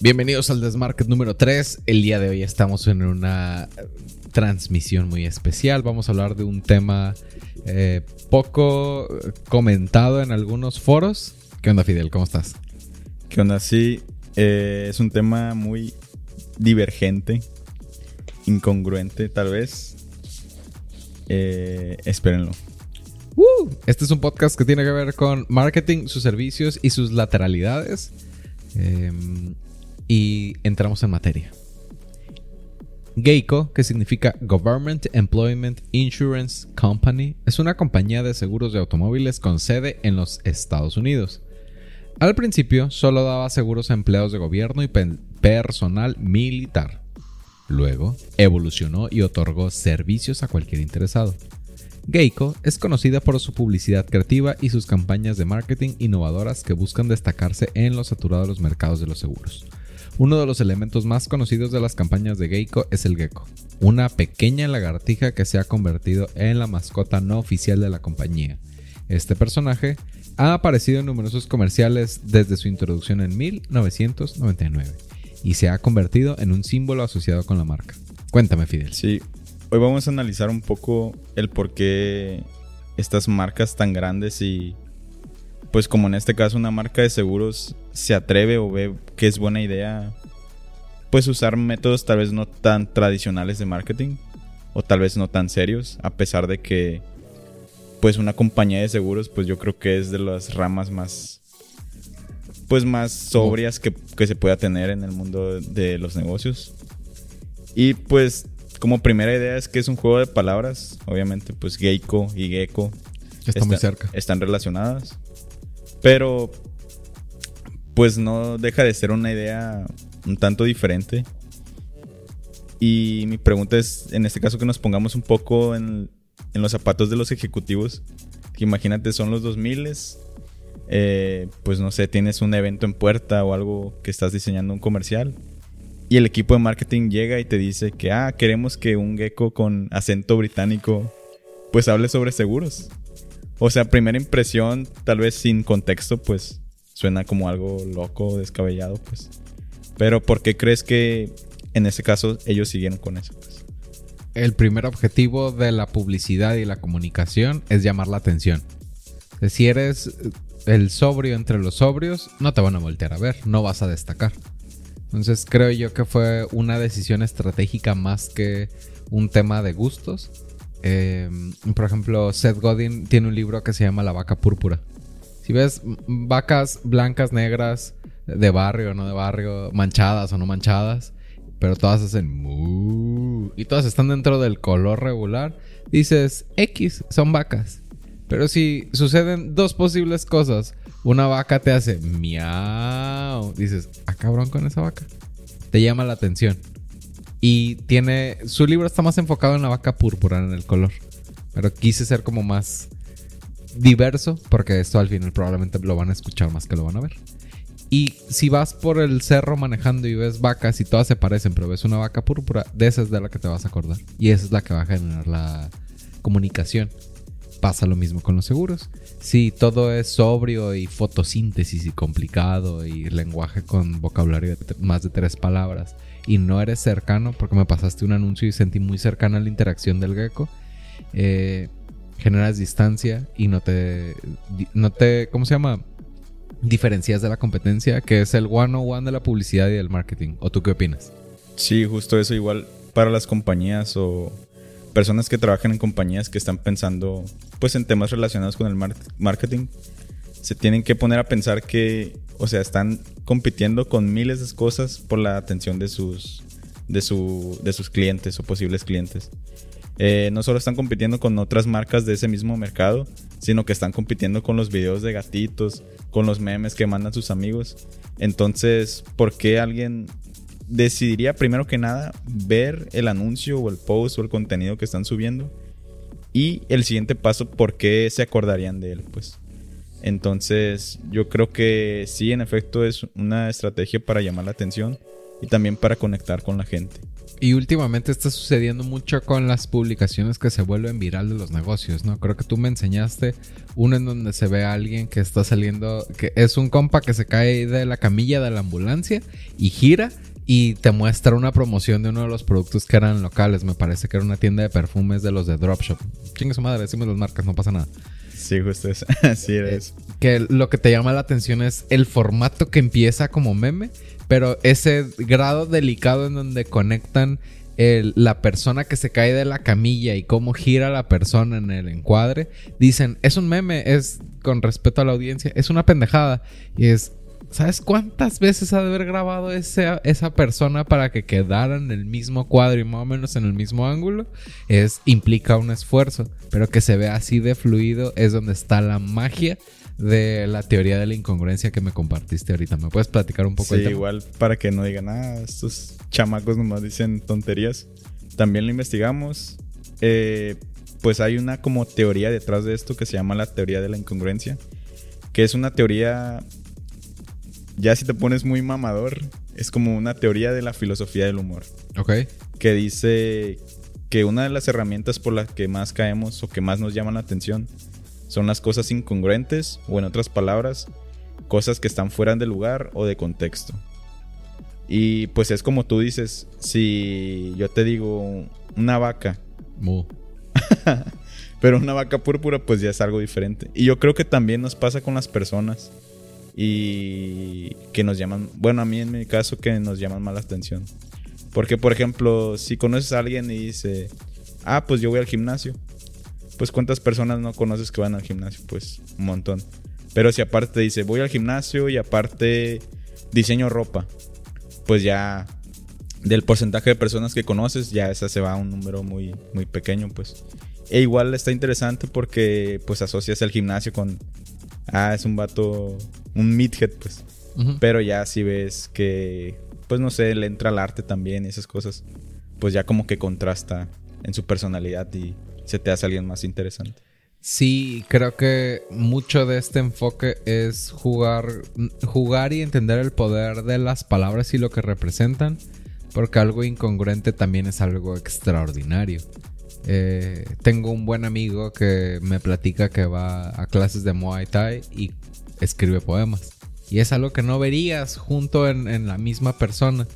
Bienvenidos al Desmarket número 3. El día de hoy estamos en una transmisión muy especial. Vamos a hablar de un tema eh, poco comentado en algunos foros. ¿Qué onda, Fidel? ¿Cómo estás? ¿Qué onda? Sí, eh, es un tema muy divergente, incongruente tal vez. Eh, espérenlo. Uh, este es un podcast que tiene que ver con marketing, sus servicios y sus lateralidades. Em, y entramos en materia. Geico, que significa Government Employment Insurance Company, es una compañía de seguros de automóviles con sede en los Estados Unidos. Al principio solo daba seguros a empleados de gobierno y personal militar. Luego evolucionó y otorgó servicios a cualquier interesado. Geico es conocida por su publicidad creativa y sus campañas de marketing innovadoras que buscan destacarse en los saturados mercados de los seguros. Uno de los elementos más conocidos de las campañas de Geico es el gecko, una pequeña lagartija que se ha convertido en la mascota no oficial de la compañía. Este personaje ha aparecido en numerosos comerciales desde su introducción en 1999 y se ha convertido en un símbolo asociado con la marca. Cuéntame, Fidel. Sí, hoy vamos a analizar un poco el por qué estas marcas tan grandes y pues como en este caso una marca de seguros se atreve o ve que es buena idea pues usar métodos tal vez no tan tradicionales de marketing o tal vez no tan serios a pesar de que pues una compañía de seguros pues yo creo que es de las ramas más pues más sobrias que, que se pueda tener en el mundo de los negocios y pues como primera idea es que es un juego de palabras obviamente pues Geico y Gecko Está muy cerca. están relacionadas pero, pues no deja de ser una idea un tanto diferente. Y mi pregunta es, en este caso, que nos pongamos un poco en, los zapatos de los ejecutivos. Que imagínate, son los 2000 eh, pues no sé, tienes un evento en puerta o algo que estás diseñando un comercial. Y el equipo de marketing llega y te dice que, ah, queremos que un gecko con acento británico pues hable sobre seguros. O sea, primera impresión, tal vez sin contexto, pues suena como algo loco, descabellado, pues. Pero ¿por qué crees que en ese caso ellos siguieron con eso? Pues? El primer objetivo de la publicidad y la comunicación es llamar la atención. Si eres el sobrio entre los sobrios, no te van a voltear a ver, no vas a destacar. Entonces creo yo que fue una decisión estratégica más que un tema de gustos Em, por ejemplo, Seth Godin tiene un libro que se llama La vaca púrpura. Si ves vacas blancas, negras, de barrio o no de barrio, manchadas o no manchadas, pero todas hacen mu y todas están dentro del color regular, dices X, son vacas. Pero si suceden dos posibles cosas, una vaca te hace miau, dices, ah cabrón con esa vaca. Te llama la atención. Y tiene. Su libro está más enfocado en la vaca púrpura, en el color. Pero quise ser como más diverso, porque esto al final probablemente lo van a escuchar más que lo van a ver. Y si vas por el cerro manejando y ves vacas y todas se parecen, pero ves una vaca púrpura, de esa es de la que te vas a acordar. Y esa es la que va a generar la comunicación. Pasa lo mismo con los seguros. Si todo es sobrio y fotosíntesis y complicado y lenguaje con vocabulario de más de tres palabras y no eres cercano, porque me pasaste un anuncio y sentí muy cercana la interacción del gecko, eh, generas distancia y no te, no te, ¿cómo se llama? Diferencias de la competencia, que es el one-on-one de la publicidad y del marketing. ¿O tú qué opinas? Sí, justo eso igual para las compañías o personas que trabajan en compañías que están pensando pues en temas relacionados con el marketing se tienen que poner a pensar que o sea, están compitiendo con miles de cosas por la atención de sus, de su, de sus clientes o posibles clientes. Eh, no solo están compitiendo con otras marcas de ese mismo mercado, sino que están compitiendo con los videos de gatitos, con los memes que mandan sus amigos. Entonces, ¿por qué alguien decidiría primero que nada ver el anuncio o el post o el contenido que están subiendo? Y el siguiente paso, ¿por qué se acordarían de él? Pues entonces, yo creo que sí, en efecto, es una estrategia para llamar la atención. Y también para conectar con la gente. Y últimamente está sucediendo mucho con las publicaciones que se vuelven viral de los negocios, ¿no? Creo que tú me enseñaste uno en donde se ve a alguien que está saliendo, que es un compa que se cae de la camilla de la ambulancia y gira y te muestra una promoción de uno de los productos que eran locales. Me parece que era una tienda de perfumes de los de Dropshop. Chingue su madre, decimos las marcas, no pasa nada. Sí, justo eso. Así eres. Que lo que te llama la atención es el formato que empieza como meme, pero ese grado delicado en donde conectan la persona que se cae de la camilla y cómo gira la persona en el encuadre, dicen, es un meme, es con respeto a la audiencia, es una pendejada. Y es, ¿sabes cuántas veces ha de haber grabado esa, esa persona para que quedara en el mismo cuadro y más o menos en el mismo ángulo? Es, implica un esfuerzo, pero que se vea así de fluido es donde está la magia de la teoría de la incongruencia que me compartiste ahorita. ¿Me puedes platicar un poco? Sí, igual para que no digan, ah, estos chamacos nomás dicen tonterías. También lo investigamos. Eh, pues hay una como teoría detrás de esto que se llama la teoría de la incongruencia. Que es una teoría, ya si te pones muy mamador, es como una teoría de la filosofía del humor. Ok. Que dice que una de las herramientas por las que más caemos o que más nos llaman la atención son las cosas incongruentes o en otras palabras, cosas que están fuera de lugar o de contexto. Y pues es como tú dices, si yo te digo una vaca, pero una vaca púrpura pues ya es algo diferente. Y yo creo que también nos pasa con las personas y que nos llaman, bueno, a mí en mi caso que nos llaman mala atención. Porque por ejemplo, si conoces a alguien y dice, ah, pues yo voy al gimnasio pues cuántas personas no conoces que van al gimnasio, pues un montón. Pero si aparte dice, voy al gimnasio y aparte diseño ropa, pues ya del porcentaje de personas que conoces, ya esa se va a un número muy, muy pequeño, pues. E igual está interesante porque pues asocias el gimnasio con, ah, es un vato, un midhead, pues. Pero ya si ves que, pues no sé, le entra al arte también y esas cosas, pues ya como que contrasta en su personalidad y se te hace alguien más interesante. Sí, creo que mucho de este enfoque es jugar, jugar y entender el poder de las palabras y lo que representan, porque algo incongruente también es algo extraordinario. Eh, tengo un buen amigo que me platica que va a clases de Muay Thai y escribe poemas. Y es algo que no verías junto en, en la misma persona.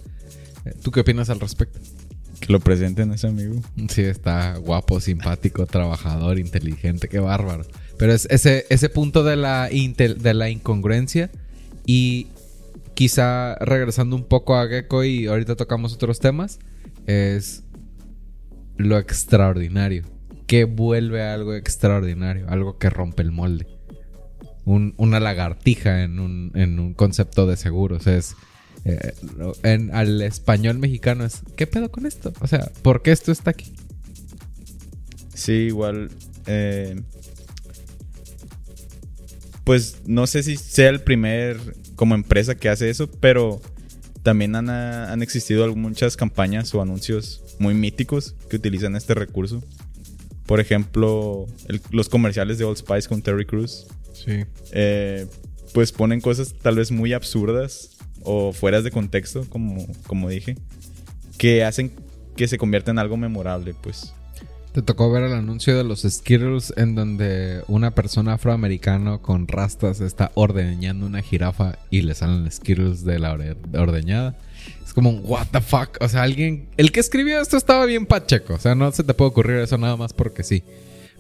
Eh, ¿Tú qué opinas al respecto? Que lo presenten ese amigo. Sí, está guapo, simpático, trabajador, inteligente, qué bárbaro. Pero es ese, ese punto de la, de la incongruencia y quizá regresando un poco a Gecko y ahorita tocamos otros temas, es lo extraordinario. Que vuelve a algo extraordinario, algo que rompe el molde. una lagartija en un, en un concepto de seguros. Es eh, en, al español mexicano es, ¿qué pedo con esto? O sea, ¿por qué esto está aquí? Sí, igual. Eh, pues no sé si sea el primer como empresa que hace eso, pero también han, han existido muchas campañas o anuncios muy míticos que utilizan este recurso. Por ejemplo, los comerciales de Old Spice con Terry Crews. Sí. Eh, pues ponen cosas tal vez muy absurdas o fueras de contexto, como, como dije, que hacen que se convierta en algo memorable, pues. Te tocó ver el anuncio de los Skittles en donde una persona afroamericana con rastas está ordeñando una jirafa y le salen Skittles de la ordeñada. Es como un what the fuck. O sea, alguien. El que escribió esto estaba bien pacheco. O sea, no se te puede ocurrir eso nada más porque sí.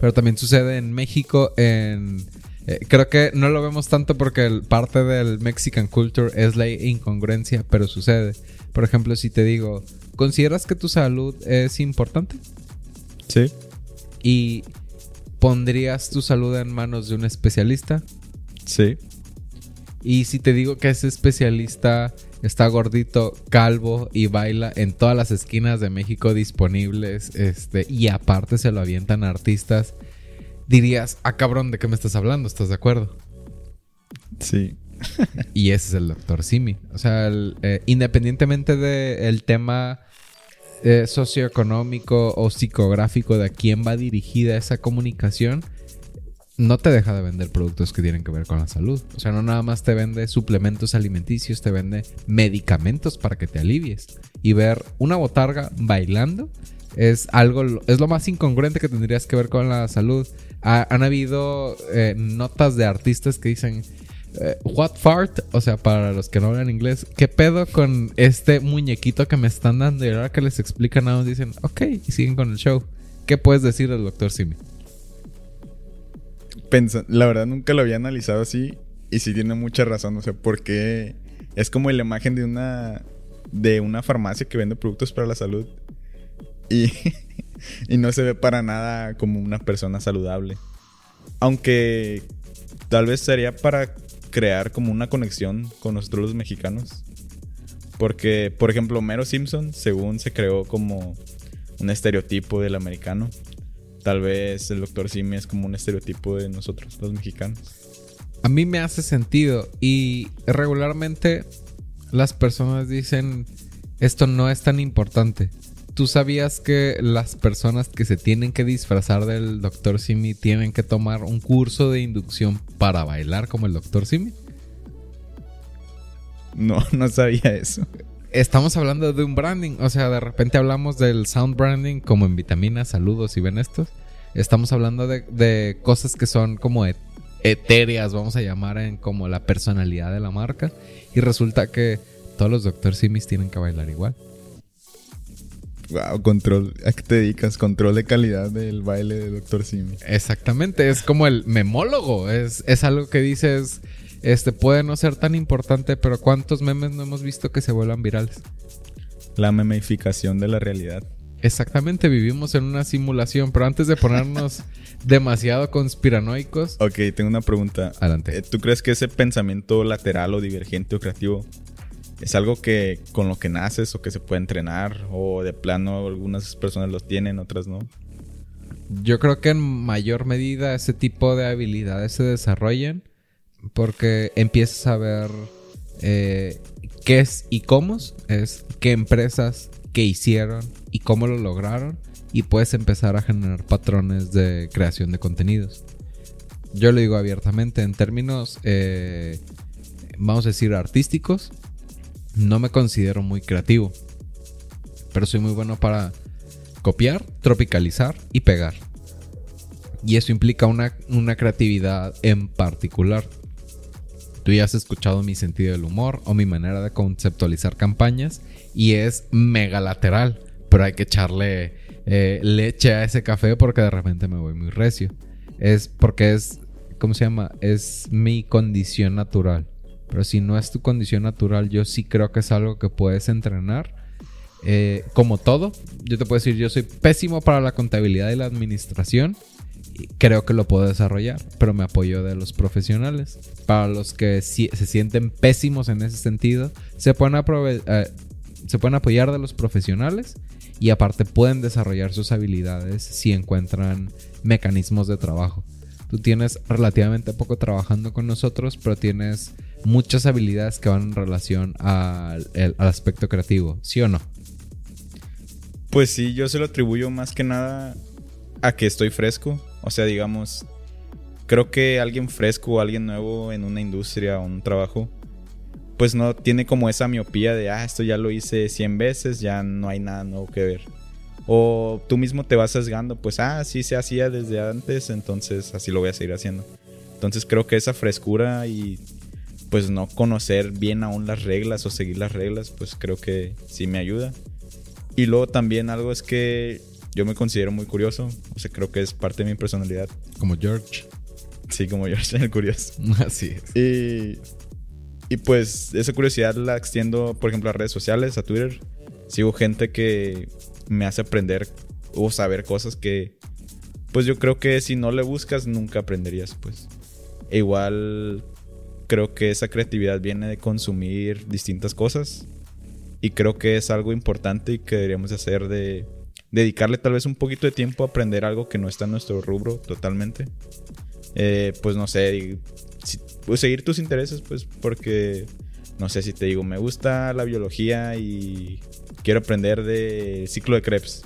Pero también sucede en México, en eh, creo que no lo vemos tanto porque parte del Mexican culture es la incongruencia, pero sucede. Por ejemplo, si te digo, ¿consideras que tu salud es importante? Sí. ¿Y pondrías tu salud en manos de un especialista? Sí. Y si te digo que ese especialista está gordito, calvo y baila en todas las esquinas de México disponibles, este, y aparte se lo avientan artistas dirías, ah, cabrón, ¿de qué me estás hablando? ¿Estás de acuerdo? Sí. y ese es el doctor Simi. O sea, eh, independientemente del tema eh, socioeconómico o psicográfico de a quién va dirigida esa comunicación, no te deja de vender productos que tienen que ver con la salud. O sea, no nada más te vende suplementos alimenticios, te vende medicamentos para que te alivies. Y ver una botarga bailando es algo, es lo más incongruente que tendrías que ver con la salud. han habido eh, notas de artistas que dicen, eh, what fart, o sea, para los que no hablan inglés, ¿qué pedo con este muñequito que me están dando? Y ahora que les explican nada, dicen, ok, y siguen con el show. ¿Qué puedes decir del doctor Simi? la verdad nunca lo había analizado así y sí tiene mucha razón, o sea, porque es como la imagen de una de una farmacia que vende productos para la salud y, no se ve para nada como una persona saludable. Aunque tal vez sería para crear como una conexión con nosotros los mexicanos. Porque, por ejemplo, Mero Simpson, según se creó como un estereotipo del americano, tal vez el Doctor Simi es como un estereotipo de nosotros, los mexicanos. A mí me hace sentido y regularmente las personas dicen esto no es tan importante. ¿Tú sabías que las personas que se tienen que disfrazar del Dr. Simi tienen que tomar un curso de inducción para bailar como el Dr. Simi? No, no sabía eso. Estamos hablando de un branding, o sea, de repente hablamos del sound branding como en vitaminas, saludos y ven estos. Estamos hablando de, cosas que son como etéreas, vamos a llamar en como la personalidad de la marca. Y resulta que todos los Dr. Simis tienen que bailar igual. Wow, control. ¿A qué te dedicas? Control de calidad del baile de Doctor Simi. Exactamente, es como el memólogo. Es, es algo que dices, este puede no ser tan importante, pero ¿cuántos memes no hemos visto que se vuelvan virales? La memificación de la realidad. Exactamente, vivimos en una simulación, pero antes de ponernos demasiado conspiranoicos. Ok, tengo una pregunta. Adelante. Eh, ¿Tú crees que ese pensamiento lateral o divergente o creativo es algo que con lo que naces o que se puede entrenar o de plano algunas personas los tienen, otras no. Yo creo que en mayor medida ese tipo de habilidades se desarrollan porque empiezas a ver eh, qué es y cómo es, qué empresas qué hicieron y cómo lo lograron y puedes empezar a generar patrones de creación de contenidos. Yo lo digo abiertamente en términos, eh, vamos a decir, artísticos no me considero muy creativo, pero soy muy bueno para copiar, tropicalizar y pegar. Y eso implica una, creatividad en particular. Tú ya has escuchado mi sentido del humor o mi manera de conceptualizar campañas y es mega lateral, pero hay que echarle eh, leche a ese café porque de repente me voy muy recio. Es porque es, ¿cómo se llama? Es mi condición natural. Pero si no es tu condición natural, yo sí creo que es algo que puedes entrenar. Eh, como todo, yo te puedo decir, yo soy pésimo para la contabilidad y la administración. Creo que lo puedo desarrollar, pero me apoyo de los profesionales. Para los que se sienten pésimos en ese sentido, se pueden, eh, se pueden apoyar de los profesionales y aparte pueden desarrollar sus habilidades si encuentran mecanismos de trabajo. Tú tienes relativamente poco trabajando con nosotros, pero tienes muchas habilidades que van en relación al, aspecto creativo, ¿sí o no? Pues sí, yo se lo atribuyo más que nada a que estoy fresco. O sea, digamos, creo que alguien fresco alguien nuevo en una industria o un trabajo, pues no tiene como esa miopía de, ah, esto ya lo hice 100 veces, ya no hay nada nuevo que ver. O tú mismo te vas sesgando, pues, ah, sí se hacía desde antes, entonces así lo voy a seguir haciendo. Entonces creo que esa frescura y pues no conocer bien aún las reglas o seguir las reglas, pues creo que sí me ayuda. Y luego también algo es que yo me considero muy curioso, o sea, creo que es parte de mi personalidad. Como George. Sí, como George, el curioso. Así es. Y, y pues esa curiosidad la extiendo, por ejemplo, a redes sociales, a Twitter. Sigo gente que me hace aprender o saber cosas que, pues yo creo que si no le buscas, nunca aprenderías, pues. E igual creo que esa creatividad viene de consumir distintas cosas y creo que es algo importante y que deberíamos hacer de dedicarle tal vez un poquito de tiempo a aprender algo que no está en nuestro rubro totalmente. Eh, pues no sé, pues seguir tus intereses, pues porque no sé si te digo, me gusta la biología y quiero aprender de ciclo de Krebs.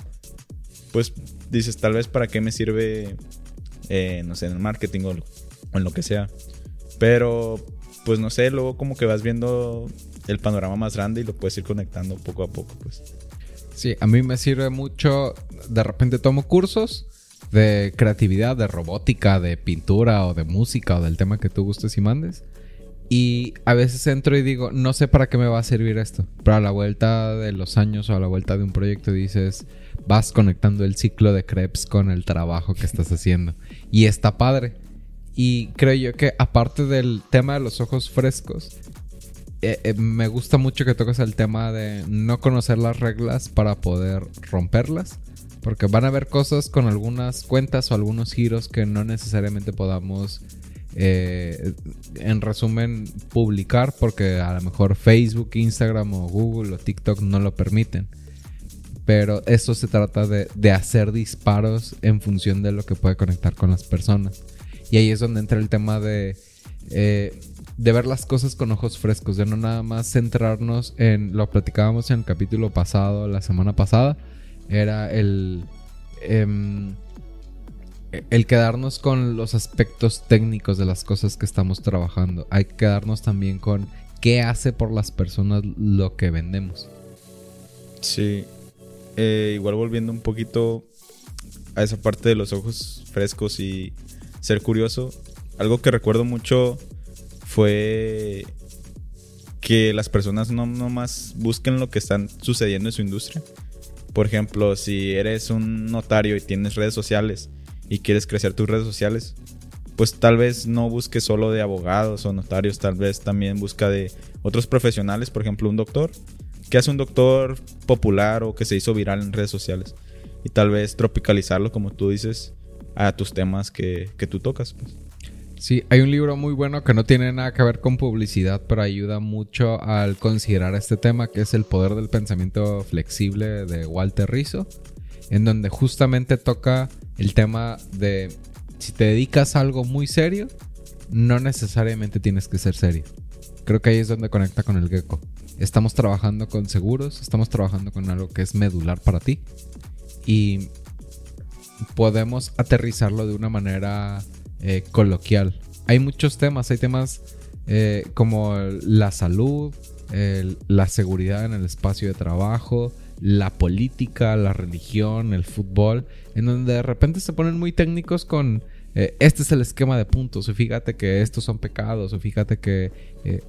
Pues dices, tal vez para qué me sirve eh, no sé, en el marketing o, o en lo que sea. Pero, pues no sé, luego como que vas viendo el panorama más grande y lo puedes ir conectando poco a poco, pues. Sí, a mí me sirve mucho. De repente tomo cursos de creatividad, de robótica, de pintura o de música o del tema que tú gustes y mandes. Y a veces entro y digo, no sé para qué me va a servir esto. Pero a la vuelta de los años o a la vuelta de un proyecto dices, vas conectando el ciclo de crepes con el trabajo que estás haciendo. Y está padre. Y creo yo que aparte del tema de los ojos frescos, eh, eh, me gusta mucho que toques el tema de no conocer las reglas para poder romperlas. Porque van a haber cosas con algunas cuentas o algunos giros que no necesariamente podamos, eh, en resumen, publicar porque a lo mejor Facebook, Instagram o Google o TikTok no lo permiten. Pero esto se trata de, de hacer disparos en función de lo que puede conectar con las personas. Y ahí es donde entra el tema de de ver las cosas con ojos frescos, de no nada más centrarnos en, lo platicábamos en el capítulo pasado, la semana pasada, era el, em, el quedarnos con los aspectos técnicos de las cosas que estamos trabajando. Hay que quedarnos también con qué hace por las personas lo que vendemos. Sí, eh, igual volviendo un poquito a esa parte de los ojos frescos y ser curioso, algo que recuerdo mucho fue que las personas no más busquen lo que están sucediendo en su industria. Por ejemplo, si eres un notario y tienes redes sociales y quieres crecer tus redes sociales, pues tal vez no busques solo de abogados o notarios, tal vez también busca de otros profesionales, por ejemplo, un doctor. que hace un doctor popular o que se hizo viral en redes sociales? Y tal vez tropicalizarlo, como tú dices, a tus temas que, que tú tocas. Pues. Sí, hay un libro muy bueno que no tiene nada que ver con publicidad, pero ayuda mucho al considerar este tema, que es El poder del pensamiento flexible de Walter Rizzo, en donde justamente toca el tema de si te dedicas a algo muy serio, no necesariamente tienes que ser serio. Creo que ahí es donde conecta con el gecko. Estamos trabajando con seguros, estamos trabajando con algo que es medular para ti y podemos aterrizarlo de una manera eh, coloquial. Hay muchos temas, hay temas eh, como la salud, la seguridad en el espacio de trabajo, la política, la religión, el fútbol, en donde de repente se ponen muy técnicos con eh, este es el esquema de puntos, o fíjate que estos son pecados, o fíjate que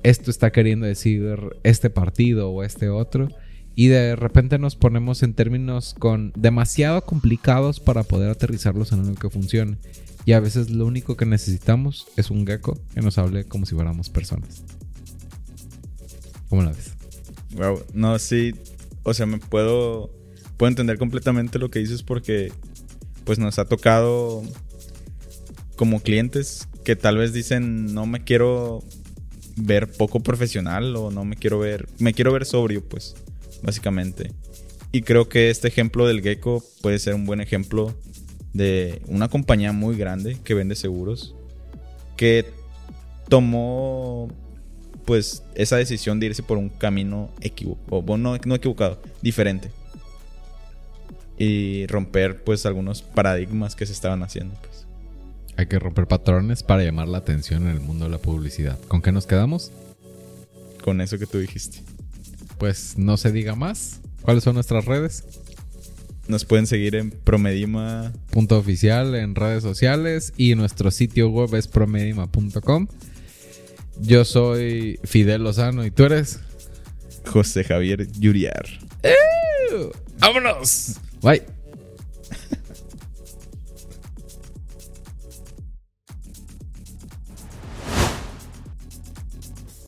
esto está queriendo decir este partido o este otro. Y de repente nos ponemos en términos con demasiado complicados para poder aterrizarlos en algo que funcione. Y a veces lo único que necesitamos es un gecko que nos hable como si fuéramos personas. ¿Cómo la ves? Wow, no, sí. O sea, me puedo, puedo entender completamente lo que dices porque pues nos ha tocado como clientes que tal vez dicen no me quiero ver poco profesional o no me quiero ver, me quiero ver sobrio, pues, básicamente. Y creo que este ejemplo del gecko puede ser un buen ejemplo de una compañía muy grande que vende seguros que tomó pues esa decisión de irse por un camino equivocado, no, no equivocado, diferente. Y romper pues algunos paradigmas que se estaban haciendo. Pues. Hay que romper patrones para llamar la atención en el mundo de la publicidad. ¿Con qué nos quedamos? Con eso que tú dijiste. Pues no se diga más. ¿Cuáles son nuestras redes? Nos pueden seguir en Promedima. Punto oficial en redes sociales y nuestro sitio web es promedima.com. Yo soy Fidel Lozano y tú eres José Javier Yuriar. ¡Vámonos! Bye.